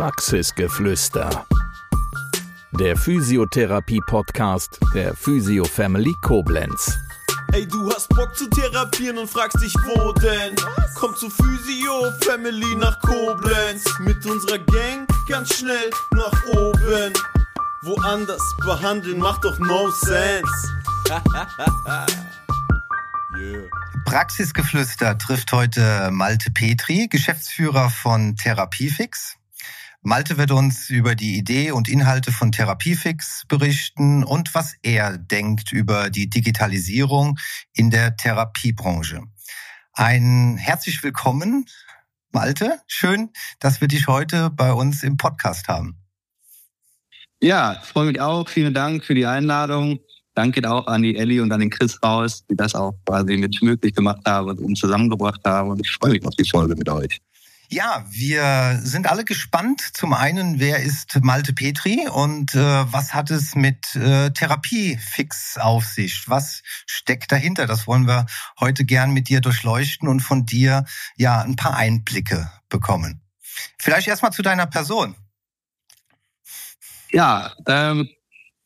Praxisgeflüster. Der Physiotherapie-Podcast der Physio Family Koblenz. Ey, du hast Bock zu therapieren und fragst dich, wo denn? Komm zu Physio Family nach Koblenz. Mit unserer Gang ganz schnell nach oben. Woanders behandeln macht doch no sense. yeah. Praxisgeflüster trifft heute Malte Petri, Geschäftsführer von Therapiefix. Malte wird uns über die Idee und Inhalte von Therapiefix berichten und was er denkt über die Digitalisierung in der Therapiebranche. Ein herzlich willkommen, Malte. Schön, dass wir dich heute bei uns im Podcast haben. Ja, freue mich auch. Vielen Dank für die Einladung. Danke auch an die Ellie und an den Chris raus, die das auch quasi mit möglich gemacht haben und uns zusammengebracht haben. Und ich freue mich auf die Folge mit euch. Ja, wir sind alle gespannt. Zum einen, wer ist Malte Petri und äh, was hat es mit äh, Therapiefix auf sich? Was steckt dahinter? Das wollen wir heute gern mit dir durchleuchten und von dir ja ein paar Einblicke bekommen. Vielleicht erstmal zu deiner Person. Ja, ähm,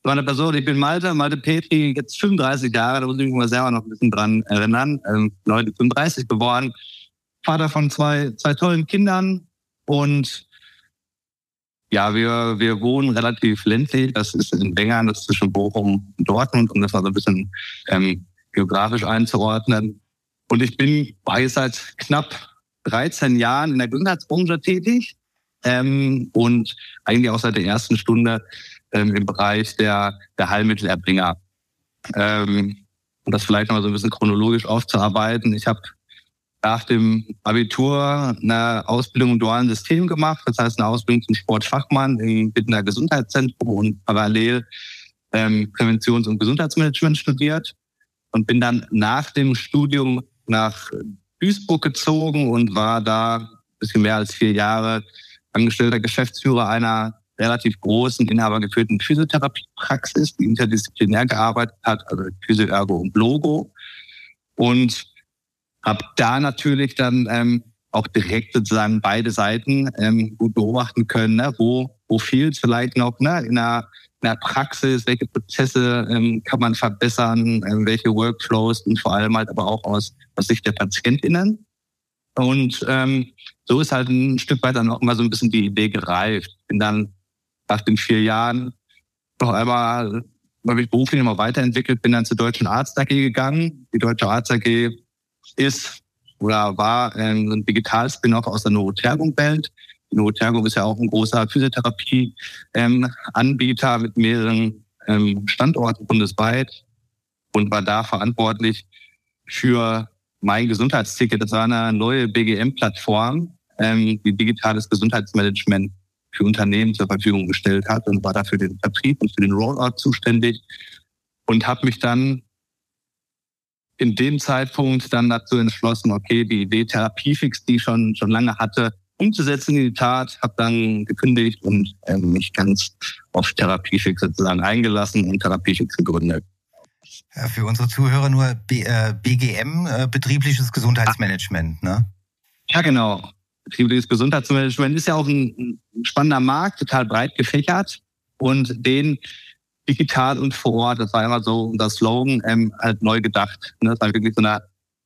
meine Person, ich bin Malte, Malte Petri, jetzt 35 Jahre, da muss ich mich mal selber noch ein bisschen dran erinnern. Ähm, 35 geboren Vater von zwei, zwei tollen Kindern und ja, wir, wir wohnen relativ ländlich. Das ist in Bengern, das ist zwischen Bochum und Dortmund, um das mal so ein bisschen ähm, geografisch einzuordnen. Und ich bin bei seit knapp 13 Jahren in der Gesundheitsbranche tätig ähm, und eigentlich auch seit der ersten Stunde ähm, im Bereich der, der Heilmittelerbringer. Ähm, und das vielleicht noch mal so ein bisschen chronologisch aufzuarbeiten. Ich habe nach dem Abitur eine Ausbildung im dualen System gemacht, das heißt eine Ausbildung zum Sportfachmann im Bittener Gesundheitszentrum und parallel ähm, Präventions- und Gesundheitsmanagement studiert und bin dann nach dem Studium nach Duisburg gezogen und war da ein bisschen mehr als vier Jahre angestellter Geschäftsführer einer relativ großen, inhabergeführten Physiotherapiepraxis, die interdisziplinär gearbeitet hat, also Physio, Ergo und Logo. Und habe da natürlich dann ähm, auch direkt sozusagen beide Seiten ähm, gut beobachten können, ne? wo, wo fehlt vielleicht noch ne? in, einer, in einer Praxis, welche Prozesse ähm, kann man verbessern, ähm, welche Workflows und vor allem halt aber auch aus, aus Sicht der PatientInnen. Und ähm, so ist halt ein Stück weit dann auch immer so ein bisschen die Idee gereift. Bin dann nach den vier Jahren noch einmal, habe ich beruflich immer weiterentwickelt, bin dann zur Deutschen Arzt AG gegangen. Die Deutsche Arzt AG ist oder war ähm, ein Digital-Spin-off aus der Neurotergung-Welt. Neurotergung ist ja auch ein großer Physiotherapie-Anbieter ähm, mit mehreren ähm, Standorten bundesweit und war da verantwortlich für mein Gesundheitsticket. Das war eine neue BGM-Plattform, ähm, die digitales Gesundheitsmanagement für Unternehmen zur Verfügung gestellt hat und war dafür den Vertrieb und für den Rollout zuständig und habe mich dann in dem Zeitpunkt dann dazu entschlossen, okay, die Idee Therapiefix, die ich schon, schon lange hatte, umzusetzen in die Tat, habe dann gekündigt und ähm, mich ganz auf Therapiefix sozusagen eingelassen und Therapiefix gegründet. Ja, für unsere Zuhörer nur B, äh, BGM, äh, betriebliches Gesundheitsmanagement, ne? Ja, genau. Betriebliches Gesundheitsmanagement ist ja auch ein, ein spannender Markt, total breit gefächert und den digital und vor Ort. Das war immer so unser Slogan, ähm, halt neu gedacht. Ne? Dass man wirklich so eine,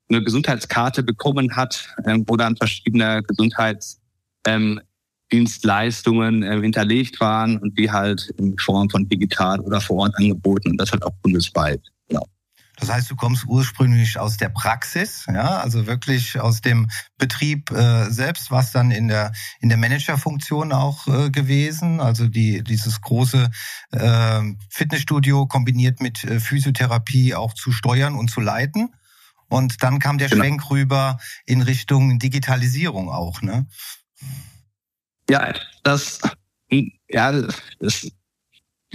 eine Gesundheitskarte bekommen hat, ähm, wo dann verschiedene Gesundheitsdienstleistungen ähm, äh, hinterlegt waren und die halt in Form von digital oder vor Ort angeboten und das halt auch bundesweit. Genau. Das heißt, du kommst ursprünglich aus der Praxis, ja, also wirklich aus dem Betrieb äh, selbst, was dann in der in der Managerfunktion auch äh, gewesen, also die dieses große äh, Fitnessstudio kombiniert mit äh, Physiotherapie auch zu steuern und zu leiten. Und dann kam der genau. Schwenk rüber in Richtung Digitalisierung auch, ne? Ja, das ja, das,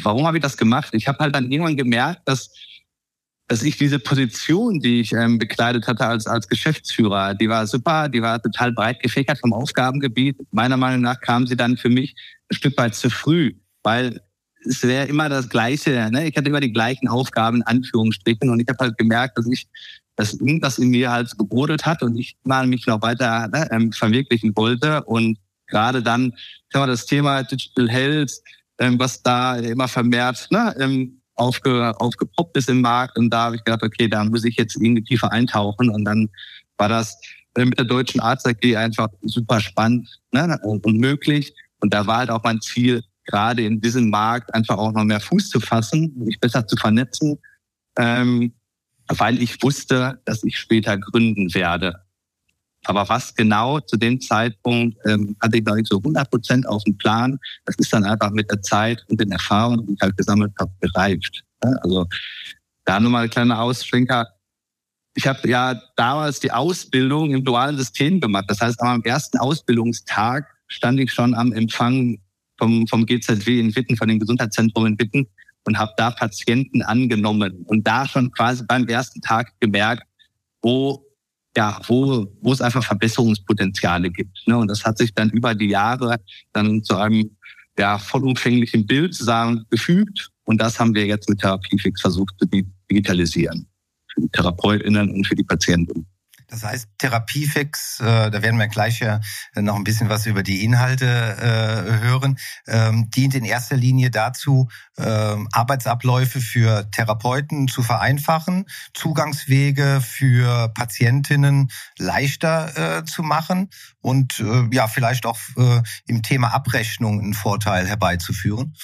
warum habe ich das gemacht? Ich habe halt dann irgendwann gemerkt, dass dass ich diese Position, die ich ähm, bekleidet hatte als, als Geschäftsführer, die war super, die war total breit gefächert vom Aufgabengebiet. Meiner Meinung nach kam sie dann für mich ein Stück weit zu früh, weil es wäre immer das Gleiche. Ne? Ich hatte immer die gleichen Aufgaben in Anführungsstrichen und ich habe halt gemerkt, dass ich dass irgendwas in mir halt gebrodelt hat und ich mal mich noch weiter ne, ähm, verwirklichen wollte und gerade dann das Thema Digital Health, ähm, was da immer vermehrt ne, ähm, aufge, aufgepoppt ist im Markt. Und da habe ich gedacht, okay, da muss ich jetzt irgendwie tiefer eintauchen. Und dann war das äh, mit der Deutschen Arzt AG einfach super spannend ne, und, möglich. Und da war halt auch mein Ziel, gerade in diesem Markt einfach auch noch mehr Fuß zu fassen, mich besser zu vernetzen, ähm, weil ich wusste, dass ich später gründen werde. Aber was genau zu dem Zeitpunkt ähm, hatte ich noch nicht so 100 Prozent auf dem Plan. Das ist dann einfach mit der Zeit und den Erfahrungen, die ich halt gesammelt habe, gereift. Also da nur mal ein kleiner Ausschwenker. Ich habe ja damals die Ausbildung im dualen System gemacht. Das heißt, am ersten Ausbildungstag stand ich schon am Empfang vom, vom GZW in Witten, von dem Gesundheitszentrum in Witten und habe da Patienten angenommen und da schon quasi beim ersten Tag gemerkt, wo ja, wo, wo es einfach Verbesserungspotenziale gibt. Ne? Und das hat sich dann über die Jahre dann zu einem ja, vollumfänglichen Bild zusammengefügt. Und das haben wir jetzt mit Therapiefix versucht zu digitalisieren. Für die TherapeutInnen und für die Patienten. Das heißt, Therapiefix, äh, da werden wir gleich ja noch ein bisschen was über die Inhalte äh, hören, ähm, dient in erster Linie dazu, ähm, Arbeitsabläufe für Therapeuten zu vereinfachen, Zugangswege für Patientinnen leichter äh, zu machen und äh, ja, vielleicht auch äh, im Thema Abrechnung einen Vorteil herbeizuführen.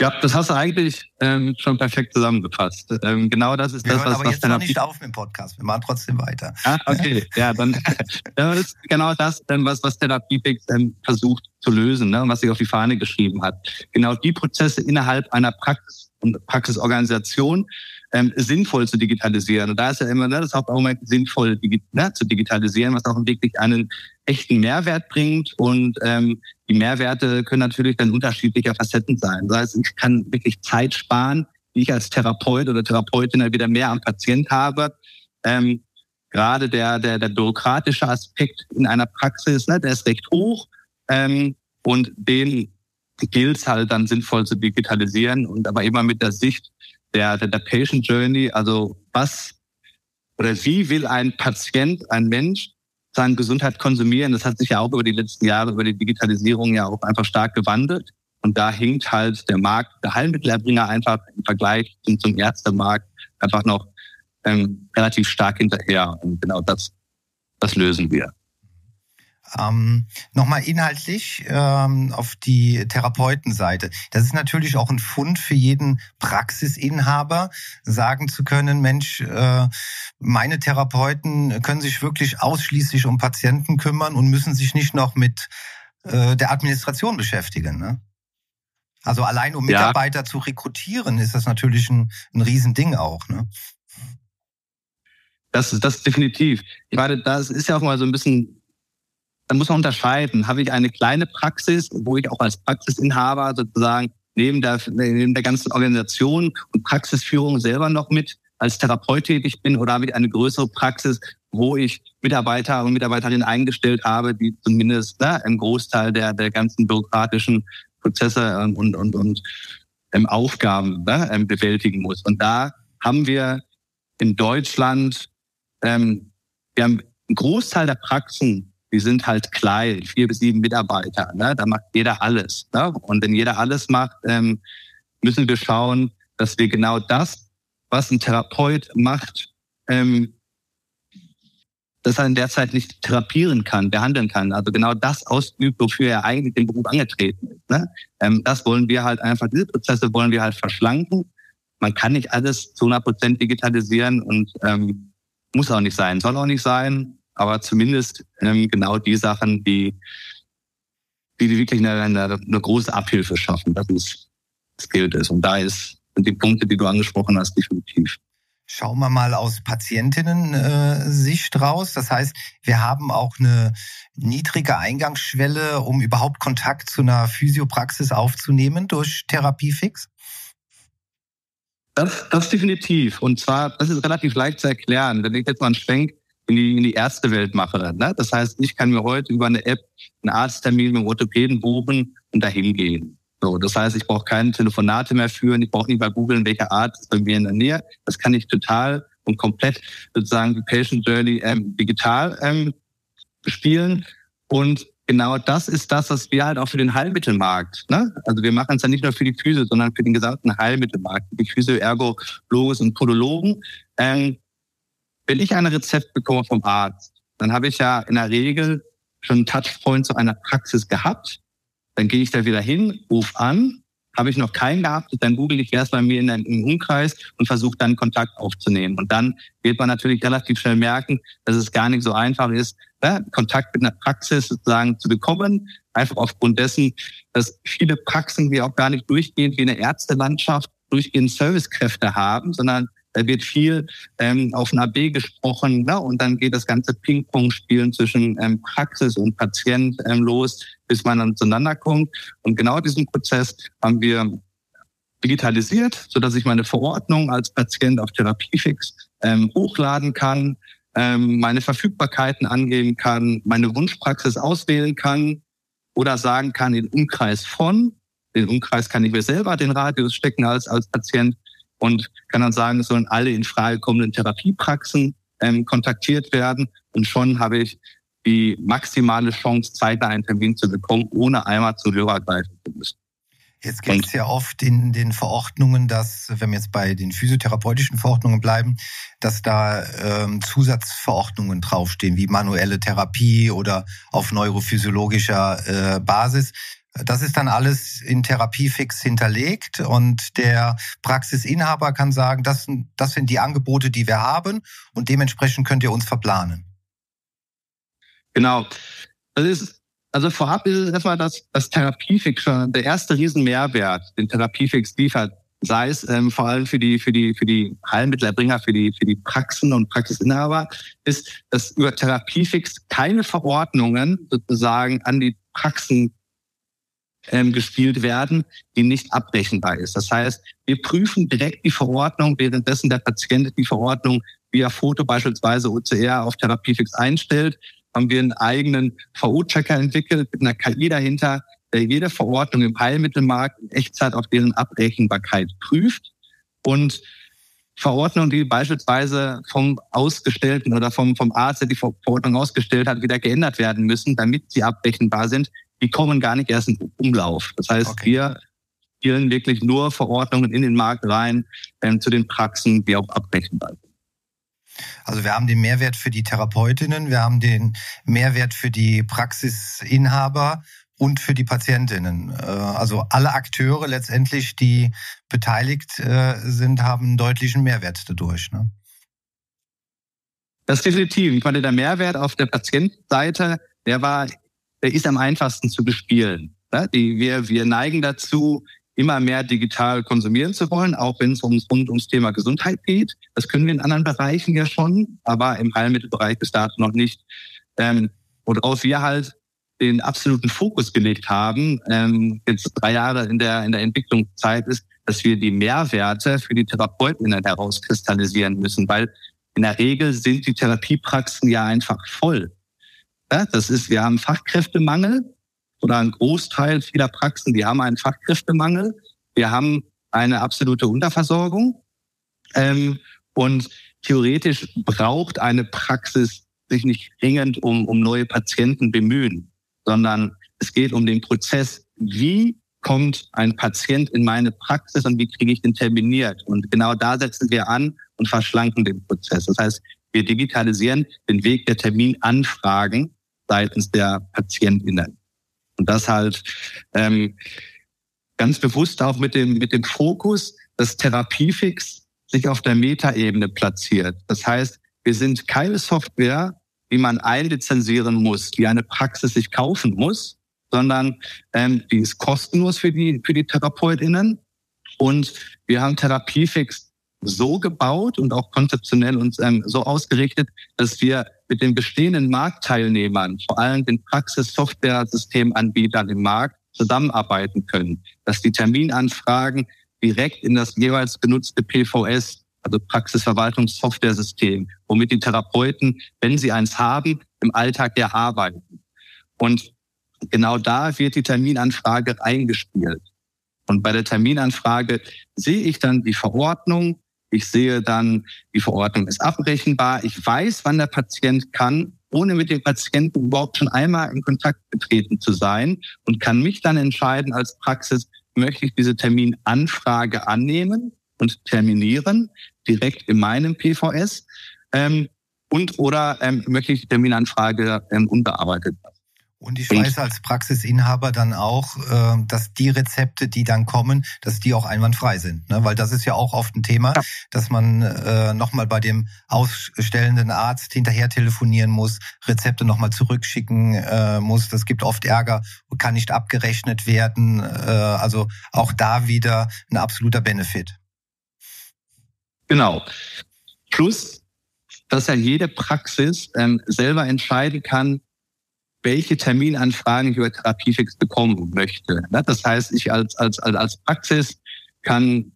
Ja, das hast du eigentlich ähm, schon perfekt zusammengefasst. Ähm, genau das ist wir das, was, aber was jetzt noch nicht auf mit dem Podcast. Wir machen trotzdem weiter. Ah, okay. ja, dann das ist genau das, ähm, was was Therapiefix ähm, versucht zu lösen, ne, und was sich auf die Fahne geschrieben hat. Genau die Prozesse innerhalb einer Praxis und Praxisorganisation ähm, sinnvoll zu digitalisieren. Und da ist ja immer ne, das Hauptargument sinnvoll ne, zu digitalisieren, was auch wirklich einen echten Mehrwert bringt. Und ähm, die Mehrwerte können natürlich dann unterschiedlicher Facetten sein. Das heißt, ich kann wirklich Zeit sparen, die ich als Therapeut oder Therapeutin halt wieder mehr am Patient habe. Ähm, gerade der, der, der bürokratische Aspekt in einer Praxis, ne, der ist recht hoch. Ähm, und den gilt halt dann sinnvoll zu digitalisieren und aber immer mit der Sicht, der, der, der Patient Journey, also was oder wie will ein Patient, ein Mensch seine Gesundheit konsumieren? Das hat sich ja auch über die letzten Jahre, über die Digitalisierung ja auch einfach stark gewandelt. Und da hinkt halt der Markt, der Heilmittelerbringer einfach im Vergleich zum, zum Ärztemarkt einfach noch ähm, relativ stark hinterher. Und genau das, das lösen wir. Ähm, Nochmal inhaltlich ähm, auf die Therapeutenseite. Das ist natürlich auch ein Fund für jeden Praxisinhaber, sagen zu können, Mensch, äh, meine Therapeuten können sich wirklich ausschließlich um Patienten kümmern und müssen sich nicht noch mit äh, der Administration beschäftigen. Ne? Also allein um Mitarbeiter ja. zu rekrutieren, ist das natürlich ein, ein Riesending auch. Ne? Das ist das definitiv. Ich meine, das ist ja auch mal so ein bisschen dann muss man unterscheiden. Habe ich eine kleine Praxis, wo ich auch als Praxisinhaber sozusagen neben der, neben der ganzen Organisation und Praxisführung selber noch mit als Therapeut tätig bin oder habe ich eine größere Praxis, wo ich Mitarbeiter und Mitarbeiterinnen eingestellt habe, die zumindest ne, einen Großteil der, der ganzen bürokratischen Prozesse und, und, und, und ähm, Aufgaben ne, ähm, bewältigen muss. Und da haben wir in Deutschland, ähm, wir haben einen Großteil der Praxen die sind halt klein, vier bis sieben Mitarbeiter. Ne? Da macht jeder alles. Ne? Und wenn jeder alles macht, ähm, müssen wir schauen, dass wir genau das, was ein Therapeut macht, ähm, dass er in der Zeit nicht therapieren kann, behandeln kann. Also genau das ausübt, wofür er eigentlich den Beruf angetreten ist. Ne? Ähm, das wollen wir halt einfach, diese Prozesse wollen wir halt verschlanken. Man kann nicht alles zu 100 Prozent digitalisieren und ähm, muss auch nicht sein, soll auch nicht sein aber zumindest ähm, genau die Sachen, die, die, wirklich eine, eine, eine große Abhilfe schaffen. Das ist, das gilt es. Und da ist, sind die Punkte, die du angesprochen hast, definitiv. Schauen wir mal aus Patientinnen-Sicht raus. Das heißt, wir haben auch eine niedrige Eingangsschwelle, um überhaupt Kontakt zu einer Physiopraxis aufzunehmen durch Therapiefix? Das, das definitiv. Und zwar, das ist relativ leicht zu erklären. Wenn ich jetzt mal einen Schwenk in die, in die erste Welt mache. Ne? Das heißt, ich kann mir heute über eine App einen Arzttermin mit dem Orthopäden buchen und dahin gehen. So, das heißt, ich brauche keine Telefonate mehr führen, ich brauche nicht mal googeln, welcher Arzt ist bei mir in der Nähe. Das kann ich total und komplett sozusagen die Patient Journey ähm, digital ähm, spielen. Und genau das ist das, was wir halt auch für den Heilmittelmarkt, ne? also wir machen es ja nicht nur für die Physio, sondern für den gesamten Heilmittelmarkt, die Physio, Ergo, Logos und Podologen. Ähm, wenn ich ein Rezept bekomme vom Arzt, dann habe ich ja in der Regel schon einen Touchpoint zu einer Praxis gehabt. Dann gehe ich da wieder hin, ruf an habe ich noch keinen gehabt, dann google ich erst bei mir in einem Umkreis und versuche dann Kontakt aufzunehmen. Und dann wird man natürlich relativ schnell merken, dass es gar nicht so einfach ist, ja, Kontakt mit einer Praxis sozusagen zu bekommen. Einfach aufgrund dessen, dass viele Praxen, die auch gar nicht durchgehend wie eine Ärztelandschaft durchgehend Servicekräfte haben, sondern da wird viel ähm, auf ein AB gesprochen ne? und dann geht das ganze Ping-Pong-Spielen zwischen ähm, Praxis und Patient ähm, los, bis man dann zueinander kommt. Und genau diesen Prozess haben wir digitalisiert, so dass ich meine Verordnung als Patient auf Therapiefix ähm, hochladen kann, ähm, meine Verfügbarkeiten angeben kann, meine Wunschpraxis auswählen kann oder sagen kann, den Umkreis von, den Umkreis kann ich mir selber den Radius stecken als, als Patient und kann dann sagen, es sollen alle in Frage kommenden Therapiepraxen ähm, kontaktiert werden. Und schon habe ich die maximale Chance, zeitnah einen Termin zu bekommen, ohne einmal zu Hörer greifen zu müssen. Jetzt gibt es ja oft in den Verordnungen, dass, wenn wir jetzt bei den physiotherapeutischen Verordnungen bleiben, dass da ähm, Zusatzverordnungen draufstehen, wie manuelle Therapie oder auf neurophysiologischer äh, Basis. Das ist dann alles in Therapiefix hinterlegt und der Praxisinhaber kann sagen, das, das sind die Angebote, die wir haben und dementsprechend könnt ihr uns verplanen. Genau. Das ist, also vorab ist es erstmal, dass das Therapiefix schon der erste Riesenmehrwert, den Therapiefix liefert, sei es ähm, vor allem für die für die für die Heilmittelerbringer, für die für die Praxen und Praxisinhaber, ist, dass über Therapiefix keine Verordnungen sozusagen an die Praxen ähm, gespielt werden, die nicht abrechenbar ist. Das heißt, wir prüfen direkt die Verordnung, währenddessen der Patient die Verordnung via Foto beispielsweise OCR auf Therapiefix einstellt, haben wir einen eigenen VO-Checker entwickelt mit einer KI dahinter, der jede Verordnung im Heilmittelmarkt in Echtzeit auf deren Abrechenbarkeit prüft und Verordnungen, die beispielsweise vom Ausgestellten oder vom, vom Arzt, der die Verordnung ausgestellt hat, wieder geändert werden müssen, damit sie abrechenbar sind, die kommen gar nicht erst in Umlauf. Das heißt, okay. wir spielen wirklich nur Verordnungen in den Markt rein, ähm, zu den Praxen, die auch abrechenbar sind. Also wir haben den Mehrwert für die Therapeutinnen, wir haben den Mehrwert für die Praxisinhaber und für die Patientinnen. Äh, also alle Akteure letztendlich, die beteiligt äh, sind, haben einen deutlichen Mehrwert dadurch. Ne? Das definitiv. Ich meine, der Mehrwert auf der Patientenseite, der war ist am einfachsten zu bespielen. Die, wir, wir neigen dazu, immer mehr digital konsumieren zu wollen, auch wenn es ums, rund ums Thema Gesundheit geht. Das können wir in anderen Bereichen ja schon, aber im Heilmittelbereich bis dato noch nicht. Ähm, worauf wir halt den absoluten Fokus gelegt haben, ähm, jetzt drei Jahre in der, in der Entwicklungszeit ist, dass wir die Mehrwerte für die Therapeutinnen herauskristallisieren müssen, weil in der Regel sind die Therapiepraxen ja einfach voll. Ja, das ist, wir haben Fachkräftemangel oder ein Großteil vieler Praxen, die haben einen Fachkräftemangel. Wir haben eine absolute Unterversorgung. Ähm, und theoretisch braucht eine Praxis sich nicht dringend um, um neue Patienten bemühen, sondern es geht um den Prozess, wie kommt ein Patient in meine Praxis und wie kriege ich den terminiert? Und genau da setzen wir an und verschlanken den Prozess. Das heißt, wir digitalisieren den Weg der Terminanfragen seitens der PatientInnen. Und das halt ähm, ganz bewusst auch mit dem, mit dem Fokus, dass Therapiefix sich auf der Metaebene platziert. Das heißt, wir sind keine Software, die man einlizenzieren muss, die eine Praxis sich kaufen muss, sondern ähm, die ist kostenlos für die, für die TherapeutInnen. Und wir haben Therapiefix so gebaut und auch konzeptionell uns ähm, so ausgerichtet, dass wir mit den bestehenden Marktteilnehmern, vor allem den Praxis-Software-Systemanbietern im Markt, zusammenarbeiten können, dass die Terminanfragen direkt in das jeweils genutzte PVS, also Praxisverwaltungssoftware-System, womit die Therapeuten, wenn sie eins haben, im Alltag ja arbeiten. Und genau da wird die Terminanfrage eingespielt. Und bei der Terminanfrage sehe ich dann die Verordnung, ich sehe dann, die Verordnung ist abrechenbar. Ich weiß, wann der Patient kann. ohne mit dem Patienten überhaupt schon einmal in Kontakt getreten zu sein und kann mich dann entscheiden als Praxis, möchte ich diese Terminanfrage annehmen und terminieren, direkt in meinem PVS, ähm, und oder ähm, möchte ich die Terminanfrage ähm, unbearbeitet lassen. Und ich weiß als Praxisinhaber dann auch, äh, dass die Rezepte, die dann kommen, dass die auch einwandfrei sind. Ne? Weil das ist ja auch oft ein Thema, dass man äh, nochmal bei dem ausstellenden Arzt hinterher telefonieren muss, Rezepte nochmal zurückschicken äh, muss. Das gibt oft Ärger, kann nicht abgerechnet werden. Also auch da wieder ein absoluter Benefit. Genau. Plus, dass ja jede Praxis ähm, selber entscheiden kann, welche Terminanfragen ich über Therapiefix bekommen möchte. Das heißt, ich als, als, als Praxis kann,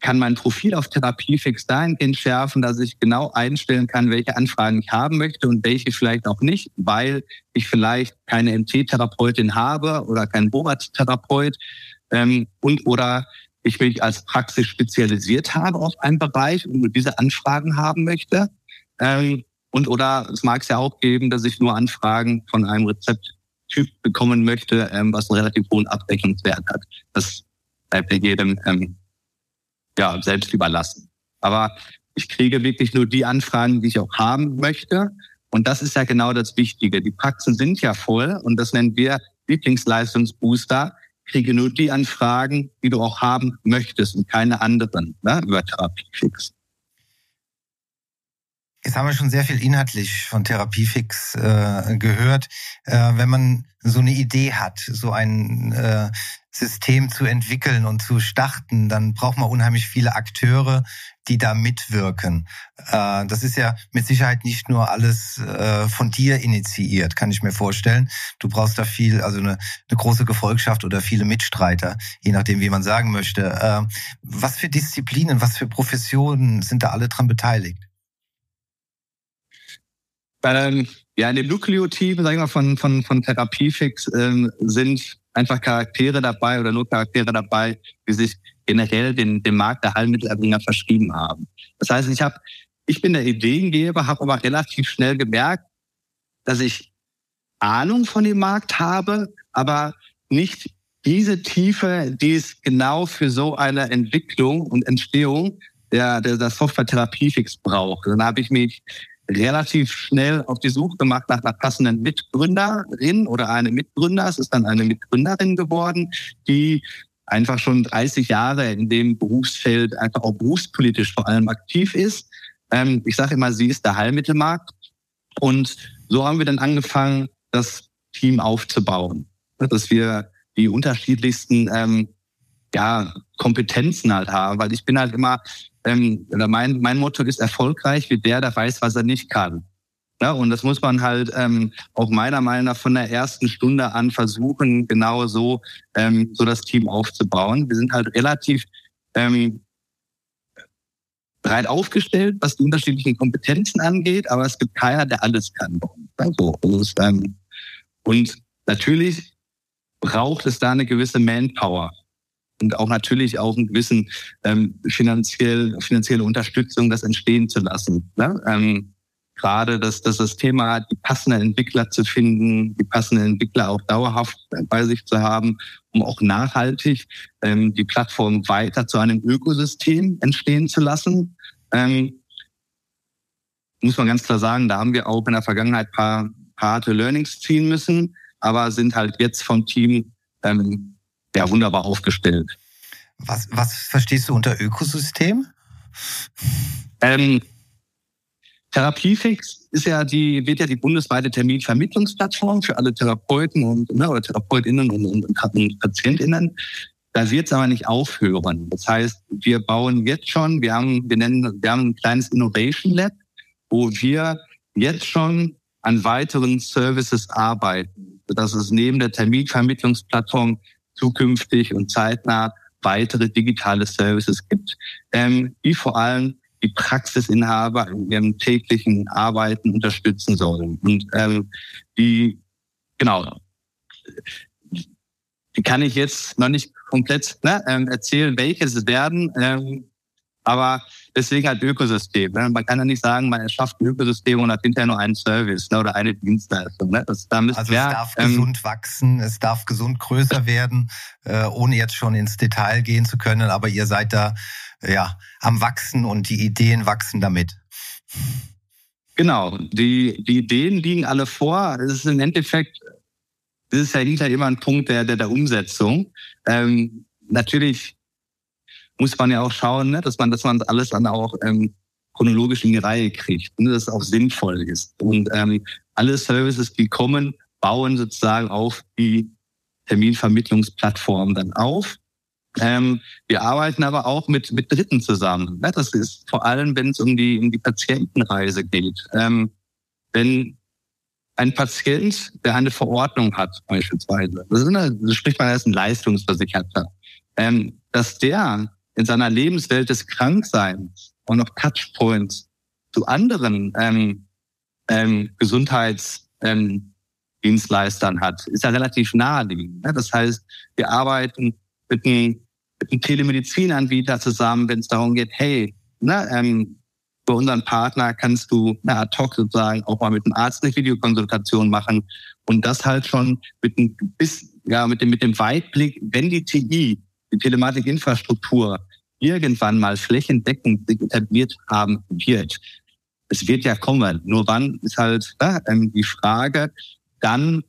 kann mein Profil auf Therapiefix dahingehend schärfen, dass ich genau einstellen kann, welche Anfragen ich haben möchte und welche vielleicht auch nicht, weil ich vielleicht keine MT-Therapeutin habe oder keinen Borat-Therapeut ähm, und oder ich mich als Praxis spezialisiert habe auf einen Bereich und diese Anfragen haben möchte. Ähm, und oder es mag es ja auch geben, dass ich nur Anfragen von einem Rezepttyp bekommen möchte, ähm, was einen relativ hohen Abrechnungswert hat. Das bleibt ja jedem ähm, ja, selbst überlassen. Aber ich kriege wirklich nur die Anfragen, die ich auch haben möchte. Und das ist ja genau das Wichtige. Die Praxen sind ja voll und das nennen wir Lieblingsleistungsbooster. Kriege nur die Anfragen, die du auch haben möchtest und keine anderen ne, über Therapiefix. Jetzt haben wir schon sehr viel inhaltlich von Therapiefix äh, gehört. Äh, wenn man so eine Idee hat, so ein äh, System zu entwickeln und zu starten, dann braucht man unheimlich viele Akteure, die da mitwirken. Äh, das ist ja mit Sicherheit nicht nur alles äh, von dir initiiert, kann ich mir vorstellen. Du brauchst da viel, also eine, eine große Gefolgschaft oder viele Mitstreiter, je nachdem, wie man sagen möchte. Äh, was für Disziplinen, was für Professionen sind da alle dran beteiligt? Ähm, ja, in dem Nucleo-Team, sag ich mal, von, von, von Therapiefix ähm, sind einfach Charaktere dabei oder nur Charaktere dabei, die sich generell den, den Markt der Heilmittelerbringer verschrieben haben. Das heißt, ich habe, ich bin der Ideengeber, habe aber relativ schnell gemerkt, dass ich Ahnung von dem Markt habe, aber nicht diese Tiefe, die es genau für so eine Entwicklung und Entstehung der, der, der Software-Therapiefix braucht. Dann habe ich mich relativ schnell auf die Suche gemacht nach einer passenden Mitgründerin oder einem Mitgründer. Es ist dann eine Mitgründerin geworden, die einfach schon 30 Jahre in dem Berufsfeld einfach auch berufspolitisch vor allem aktiv ist. Ähm, ich sage immer, sie ist der Heilmittelmarkt. Und so haben wir dann angefangen, das Team aufzubauen. Dass wir die unterschiedlichsten ähm, ja, Kompetenzen halt haben, weil ich bin halt immer ähm, mein, mein Motto ist erfolgreich wie der, der weiß, was er nicht kann. Ja, und das muss man halt ähm, auch meiner Meinung nach von der ersten Stunde an versuchen, genau so, ähm, so das Team aufzubauen. Wir sind halt relativ ähm, breit aufgestellt, was die unterschiedlichen Kompetenzen angeht, aber es gibt keiner, der alles kann. So, und, ähm, und natürlich braucht es da eine gewisse Manpower und auch natürlich auch einen gewissen ähm, finanziell, finanzielle Unterstützung, das entstehen zu lassen. Ne? Ähm, Gerade dass, dass das Thema die passenden Entwickler zu finden, die passenden Entwickler auch dauerhaft bei sich zu haben, um auch nachhaltig ähm, die Plattform weiter zu einem Ökosystem entstehen zu lassen. Ähm, muss man ganz klar sagen, da haben wir auch in der Vergangenheit paar, paar harte Learnings ziehen müssen, aber sind halt jetzt vom Team ähm, ja, wunderbar aufgestellt. Was, was verstehst du unter Ökosystem? Ähm, Therapiefix ist ja die, wird ja die bundesweite Terminvermittlungsplattform für alle Therapeuten und ne, oder Therapeutinnen und, und, und Patientinnen. Da wird es aber nicht aufhören. Das heißt, wir bauen jetzt schon, wir haben, wir nennen, wir haben ein kleines Innovation Lab, wo wir jetzt schon an weiteren Services arbeiten, sodass es neben der Terminvermittlungsplattform zukünftig und zeitnah weitere digitale Services gibt, ähm, die vor allem die Praxisinhaber in ihrem täglichen Arbeiten unterstützen sollen. Und ähm, die, genau, die kann ich jetzt noch nicht komplett ne, ähm, erzählen, welche es werden. Ähm, Aber deswegen halt Ökosystem. Ne? Man kann ja nicht sagen, man erschafft ein Ökosystem und hat hinterher nur einen Service ne? oder eine Dienstleistung. Ne? Das, da also es darf ähm, gesund wachsen, es darf gesund größer werden, äh, ohne jetzt schon ins Detail gehen zu können. Aber ihr seid da ja am Wachsen und die Ideen wachsen damit. Genau, die, die Ideen liegen alle vor. Es ist im Endeffekt, das ist ja hinter immer ein Punkt der, der, der Umsetzung. Ähm, natürlich muss man ja auch schauen, ne, dass man, dass man alles dann auch ähm, chronologisch in die Reihe kriegt, ne, dass es auch sinnvoll ist. Und ähm, alle Services, die kommen, bauen sozusagen auf die Terminvermittlungsplattform dann auf. Ähm, wir arbeiten aber auch mit, mit Dritten zusammen. Ne? Das ist vor allem, wenn es um die, um die Patientenreise geht. Ähm, wenn ein Patient, der eine Verordnung hat, beispielsweise, das, ist eine, das spricht man als ein Leistungsversicherter, ähm, dass der in seiner Lebenswelt des Krankseins und noch Touchpoints zu anderen ähm, ähm, Gesundheitsdienstleistern ähm, hat, ist ja relativ naheliegend. Ne? Das heißt, wir arbeiten mit einem, Telemedizinanbieter zusammen, wenn es darum geht, hey, ne, ähm, bei unseren Partner kannst du na, ad hoc sozusagen auch mal mit einem Arzt eine Videokonsultation machen und das halt schon mit dem, bis, ja, mit dem, mit dem Weitblick, wenn die TI die Telematikinfrastruktur irgendwann mal flächendeckend etabliert haben wird. Es wird ja kommen. Nur wann ist halt ja, ähm, die Frage. Dann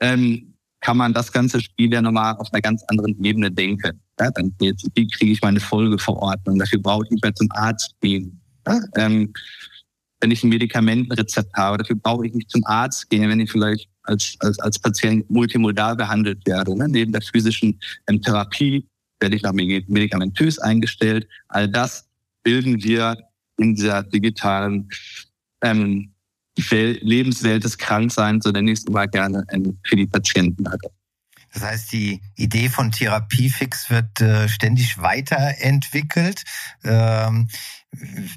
ähm, kann man das ganze Spiel ja nochmal auf einer ganz anderen Ebene denken. Ja, dann jetzt, wie kriege ich meine Folgeverordnung? Dafür brauche ich nicht mehr zum Arzt gehen. Ja, ähm, wenn ich ein Medikamentenrezept habe, dafür brauche ich nicht zum Arzt gehen, wenn ich vielleicht als, als, als Patient multimodal behandelt werde, ne? neben der physischen ähm, Therapie werde ich noch medikamentös eingestellt. All das bilden wir in dieser digitalen ähm, Lebenswelt des Krankseins, so nenne ich es immer gerne, ähm, für die Patienten. Das heißt, die Idee von Therapiefix wird äh, ständig weiterentwickelt. Ähm,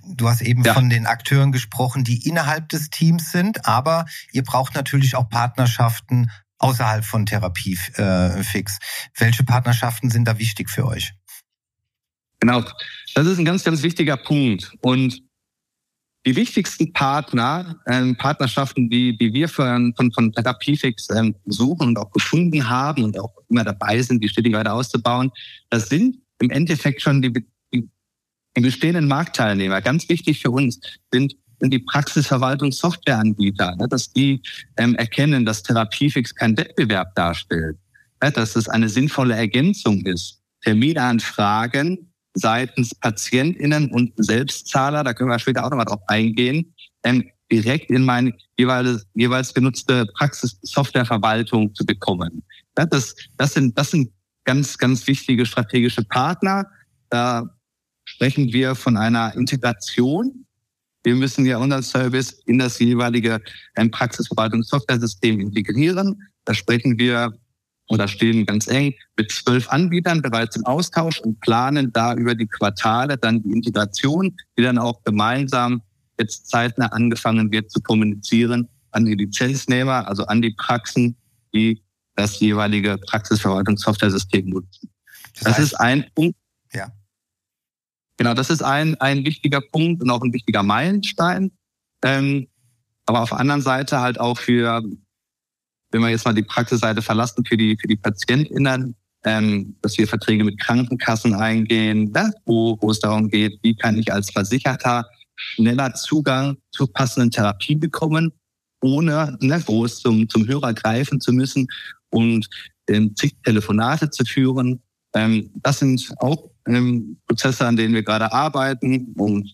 du hast eben ja. von den Akteuren gesprochen, die innerhalb des Teams sind, aber ihr braucht natürlich auch Partnerschaften außerhalb von Therapiefix. Äh, Welche Partnerschaften sind da wichtig für euch? Genau, das ist ein ganz, ganz wichtiger Punkt. Und die wichtigsten Partner, ähm, Partnerschaften, die, die wir von, von, von Therapiefix ähm, suchen und auch gefunden haben und auch immer dabei sind, die stetig weiter auszubauen, das sind im Endeffekt schon die, die, die bestehenden Marktteilnehmer. Ganz wichtig für uns sind sind die Praxisverwaltungssoftwareanbieter, ne, dass die ähm, erkennen, dass Therapiefix kein Wettbewerb darstellt, ne, dass es eine sinnvolle Ergänzung ist. Terminanfragen seitens PatientInnen und Selbstzahler, da können wir später auch nochmal drauf eingehen, ähm, direkt in meine jeweils, jeweils genutzte Praxissoftwareverwaltung zu bekommen. Ja, das, das, sind, das sind ganz, ganz wichtige strategische Partner. Da sprechen wir von einer Integration wir müssen ja unseren Service in das jeweilige ähm, Praxisverwaltungssoftware-System integrieren. Da sprechen wir oder stehen ganz eng mit zwölf Anbietern bereits im Austausch und planen da über die Quartale dann die Integration, die dann auch gemeinsam jetzt zeitnah angefangen wird zu kommunizieren an die Lizenznehmer, also an die Praxen, die das jeweilige Praxisverwaltungssoftware-System nutzen. Das, das heißt, ist ein Punkt. Ja. Genau, das ist ein, ein wichtiger Punkt und auch ein wichtiger Meilenstein. Ähm, aber auf der anderen Seite halt auch für, wenn wir jetzt mal die Praxisseite verlassen, für die, für die PatientInnen, ähm, dass wir Verträge mit Krankenkassen eingehen, wo, wo es darum geht, wie kann ich als Versicherter schneller Zugang zur passenden Therapie bekommen, ohne ne, groß zum, zum Hörer greifen zu müssen und ähm, zig Telefonate zu führen. Ähm, das sind auch ähm, Prozesse, an denen wir gerade arbeiten und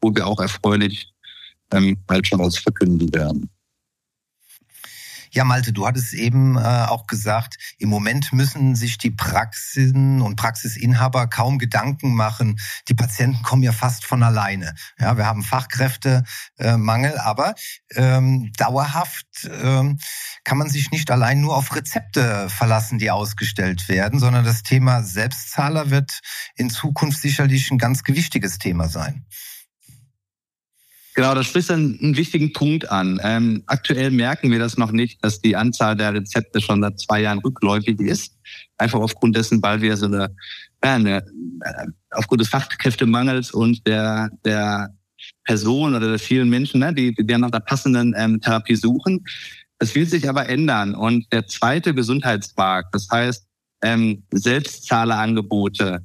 wo wir auch erfreulich ähm, bald schon was verkünden werden. Ja, Malte, du hattest eben äh, auch gesagt, im Moment müssen sich die Praxisen und Praxisinhaber kaum Gedanken machen. Die Patienten kommen ja fast von alleine. Ja, wir haben Fachkräftemangel, äh, aber ähm, dauerhaft ähm, kann man sich nicht allein nur auf Rezepte verlassen, die ausgestellt werden, sondern das Thema Selbstzahler wird in Zukunft sicherlich ein ganz gewichtiges Thema sein. Genau, das spricht einen, einen wichtigen Punkt an. Ähm, aktuell merken wir das noch nicht, dass die Anzahl der Rezepte schon seit zwei Jahren rückläufig ist. Einfach aufgrund dessen, weil wir so eine, ja, eine äh, aufgrund des Fachkräftemangels und der, der Personen oder der vielen Menschen, ne, die, die nach der passenden ähm, Therapie suchen. Das wird sich aber ändern. Und der zweite Gesundheitsmarkt, das heißt ähm, Selbstzahlerangebote,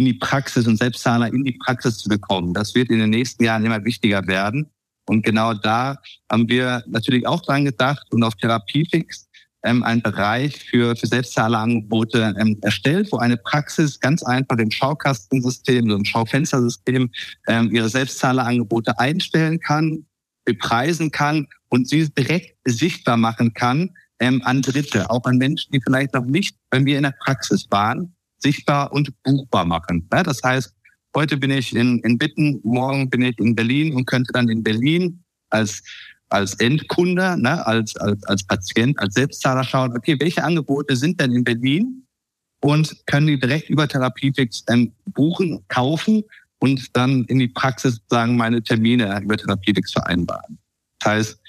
in die Praxis und Selbstzahler in die Praxis zu bekommen. Das wird in den nächsten Jahren immer wichtiger werden. Und genau da haben wir natürlich auch dran gedacht und auf Therapiefix ähm, einen Bereich für, für Selbstzahlerangebote ähm, erstellt, wo eine Praxis ganz einfach im Schaukastensystem, so im Schaufenstersystem ähm, ihre Selbstzahlerangebote einstellen kann, bepreisen kann und sie direkt sichtbar machen kann ähm, an Dritte, auch an Menschen, die vielleicht noch nicht bei mir in der Praxis waren, sichtbar und buchbar machen. Ja, das heißt, heute bin ich in, in Bitten, morgen bin ich in Berlin und könnte dann in Berlin als als Endkunde, ne, als, als, als Patient, als Selbstzahler schauen, okay, welche Angebote sind denn in Berlin und können die direkt über Therapiefix ähm, buchen, kaufen und dann in die Praxis sagen meine Termine über Therapiefix vereinbaren. Das heißt,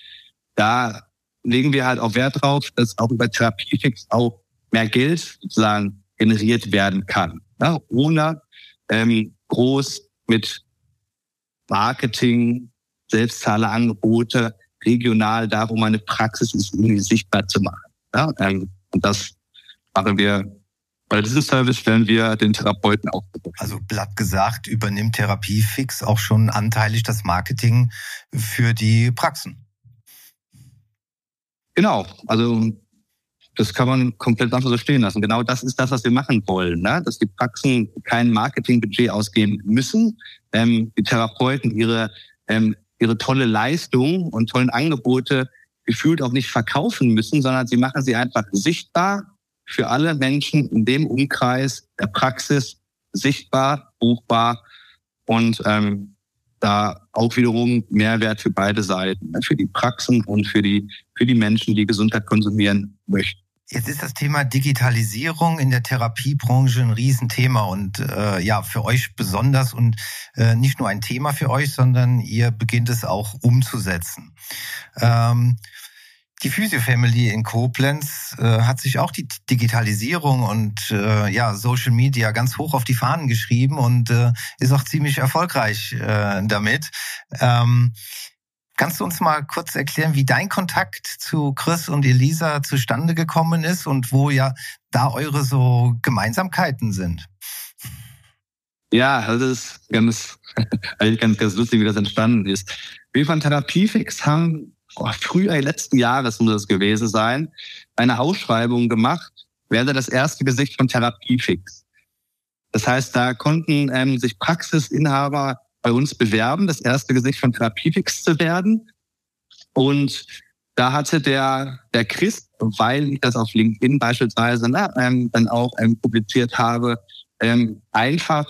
da legen wir halt auch Wert drauf, dass auch über Therapiefix auch mehr Geld sozusagen generiert werden kann, ja, ohne ähm, groß mit Marketing, Selbstzahlerangebote regional da, wo meine Praxis ist, irgendwie sichtbar zu machen. Ja, ähm, und das machen wir bei diesem Service stellen wir den Therapeuten auch. Also blatt gesagt, übernimmt Therapiefix auch schon anteilig das Marketing für die Praxen. Genau, also das kann man komplett einfach so stehen lassen. Genau das ist das, was wir machen wollen, ne? dass die Praxen kein Marketingbudget ausgeben müssen, ähm, die Therapeuten ihre ähm, ihre tolle Leistung und tollen Angebote gefühlt auch nicht verkaufen müssen, sondern sie machen sie einfach sichtbar für alle Menschen in dem Umkreis der Praxis sichtbar, buchbar und ähm, da auch wiederum Mehrwert für beide Seiten, ne, für die Praxen und für die für die Menschen, die Gesundheit konsumieren möchten. Jetzt ist das Thema Digitalisierung in der Therapiebranche ein Riesenthema und äh, ja, für euch besonders und äh, nicht nur ein Thema für euch, sondern ihr beginnt es auch umzusetzen. Ähm, die Physio Family in Koblenz äh, hat sich auch die Digitalisierung und äh, ja Social Media ganz hoch auf die Fahnen geschrieben und äh, ist auch ziemlich erfolgreich äh, damit. Ähm, Kannst du uns mal kurz erklären, wie dein Kontakt zu Chris und Elisa zustande gekommen ist und wo ja da eure so Gemeinsamkeiten sind? Ja, also das ist ganz, ganz, ganz lustig, wie das entstanden ist. Wir von Therapiefix haben oh, Frühjahr letzten Jahres muss das gewesen sein, eine Ausschreibung gemacht, werde das erste Gesicht von Therapiefix. Das heißt, da konnten ähm, sich Praxisinhaber bei uns bewerben, das erste Gesicht von Therapiefix zu werden. Und da hatte der, der Chris, weil ich das auf LinkedIn beispielsweise na, ähm, dann auch ähm, publiziert habe, ähm, einfach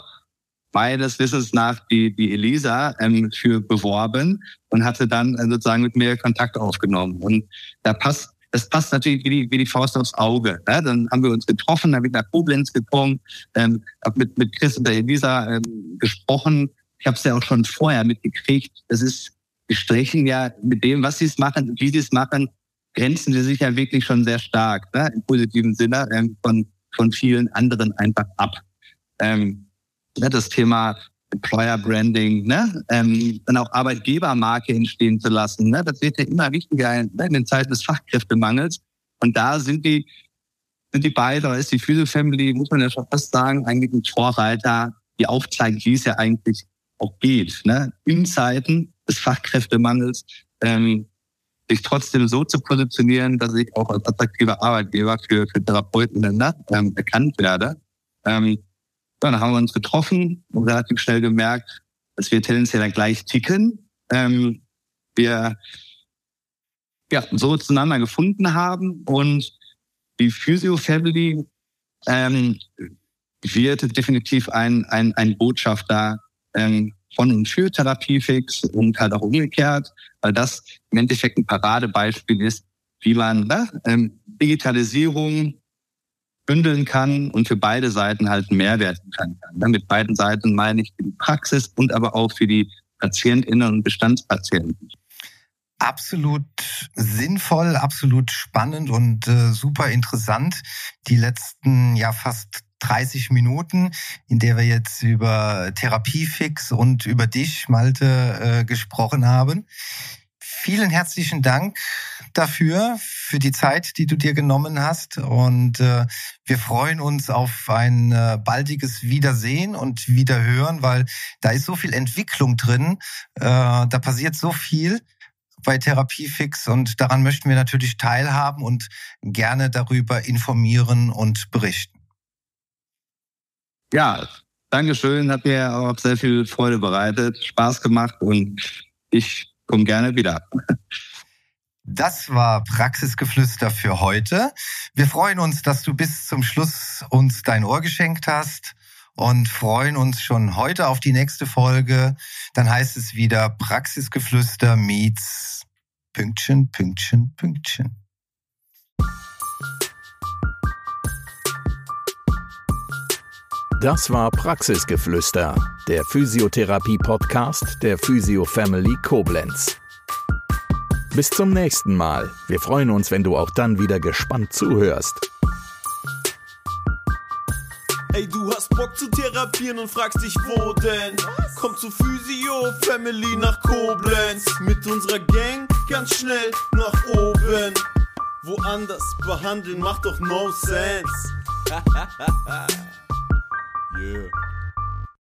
meines Wissens nach die, die Elisa ähm, für beworben und hatte dann äh, sozusagen mit mir Kontakt aufgenommen. Und da passt, das passt natürlich wie die, wie die Faust aufs Auge. Ne? Dann haben wir uns getroffen, dann bin ich nach Koblenz gekommen, ähm, habe mit, mit Chris und der Elisa ähm, gesprochen ich habe es ja auch schon vorher mitgekriegt, das ist gestrichen ja mit dem, was sie es machen, wie sie es machen, grenzen sie sich ja wirklich schon sehr stark, ne, im positiven Sinne, ähm, von, von vielen anderen einfach ab. Ähm, ja, das Thema Employer Branding, ne? ähm, dann auch Arbeitgebermarke entstehen zu lassen. Ne? Das wird ja immer wichtiger ne? in den Zeiten des Fachkräftemangels. Und da sind die, sind die beide, oder ist die Physio Family, muss man ja schon fast sagen, eigentlich ein Vorreiter, die aufzeigen, wie es ja eigentlich auch geht, ne? in Zeiten des Fachkräftemangels, ähm, sich trotzdem so zu positionieren, dass ich auch als attraktiver Arbeitgeber für, für Therapeuten ne, ähm, erkannt werde. Ähm, dann haben wir uns getroffen und relativ schnell gemerkt, dass wir tendenziell gleich ticken. Ähm, wir ja, so zueinander gefunden haben und die Physio Family ähm, wird definitiv ein, ein, ein Botschafter ähm, von und für Therapiefix und halt auch umgekehrt, weil das im Endeffekt ein Paradebeispiel ist, wie man ne, ähm, Digitalisierung bündeln kann und für beide Seiten halt einen Mehrwert kann. Mit beiden Seiten meine ich die Praxis und aber auch für die PatientInnen und Bestandspatienten. Absolut sinnvoll, absolut spannend und äh, super interessant. Die letzten ja fast 30 Minuten, in der wir jetzt über Therapiefix und über dich, Malte, äh, gesprochen haben. Vielen herzlichen Dank dafür, für die Zeit, die du dir genommen hast. Und äh, wir freuen uns auf ein äh, baldiges Wiedersehen und Wiederhören, weil da ist so viel Entwicklung drin. Äh, da passiert so viel bei Therapiefix und daran möchten wir natürlich teilhaben und gerne darüber informieren und berichten. Ja, Dankeschön, hat mir auch sehr viel Freude bereitet, Spaß gemacht und ich komm gerne wieder. Das war Praxisgeflüster für heute. Wir freuen uns, dass du bis zum Schluss uns dein Ohr geschenkt hast und freuen uns schon heute auf die nächste Folge. Dann heißt es wieder Praxisgeflüster meets Pünktchen, Pünktchen, Pünktchen. Das war Praxisgeflüster, der Physiotherapie-Podcast der Physio Family Koblenz. Bis zum nächsten Mal. Wir freuen uns, wenn du auch dann wieder gespannt zuhörst. Ey, du hast Bock zu therapieren und fragst dich, wo denn? Komm zu Physio Family nach Koblenz. Mit unserer Gang ganz schnell nach oben. Woanders behandeln macht doch no sense. Yeah.